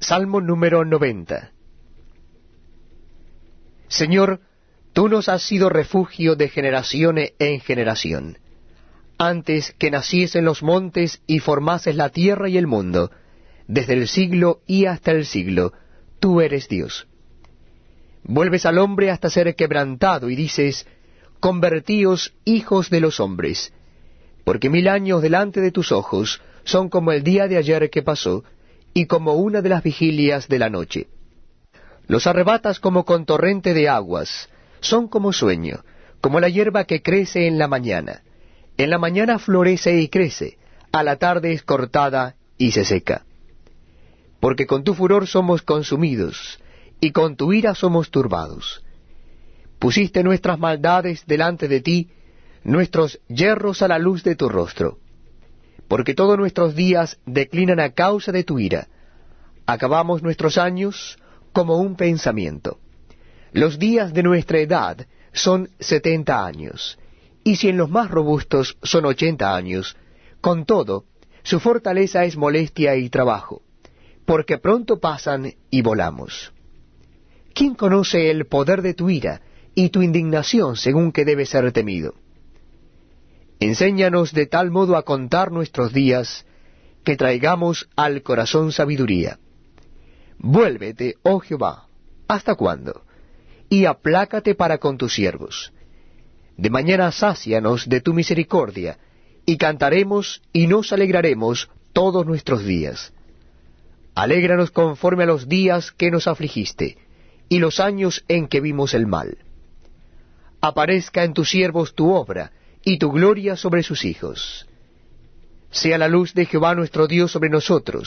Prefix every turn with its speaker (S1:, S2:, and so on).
S1: Salmo número 90. Señor, tú nos has sido refugio de generación en generación. Antes que naciesen los montes y formases la tierra y el mundo, desde el siglo y hasta el siglo, tú eres Dios. Vuelves al hombre hasta ser quebrantado y dices, Convertíos hijos de los hombres, porque mil años delante de tus ojos son como el día de ayer que pasó, y como una de las vigilias de la noche. Los arrebatas como con torrente de aguas, son como sueño, como la hierba que crece en la mañana. En la mañana florece y crece, a la tarde es cortada y se seca. Porque con tu furor somos consumidos, y con tu ira somos turbados. Pusiste nuestras maldades delante de ti, nuestros yerros a la luz de tu rostro porque todos nuestros días declinan a causa de tu ira. Acabamos nuestros años como un pensamiento. Los días de nuestra edad son setenta años, y si en los más robustos son ochenta años, con todo, su fortaleza es molestia y trabajo, porque pronto pasan y volamos. ¿Quién conoce el poder de tu ira y tu indignación según que debe ser temido? Enséñanos de tal modo a contar nuestros días, que traigamos al corazón sabiduría. Vuélvete, oh Jehová, ¿hasta cuándo? Y aplácate para con tus siervos. De mañana sácianos de tu misericordia, y cantaremos y nos alegraremos todos nuestros días. Alégranos conforme a los días que nos afligiste, y los años en que vimos el mal. Aparezca en tus siervos tu obra, y tu gloria sobre sus hijos. Sea la luz de Jehová nuestro Dios sobre nosotros,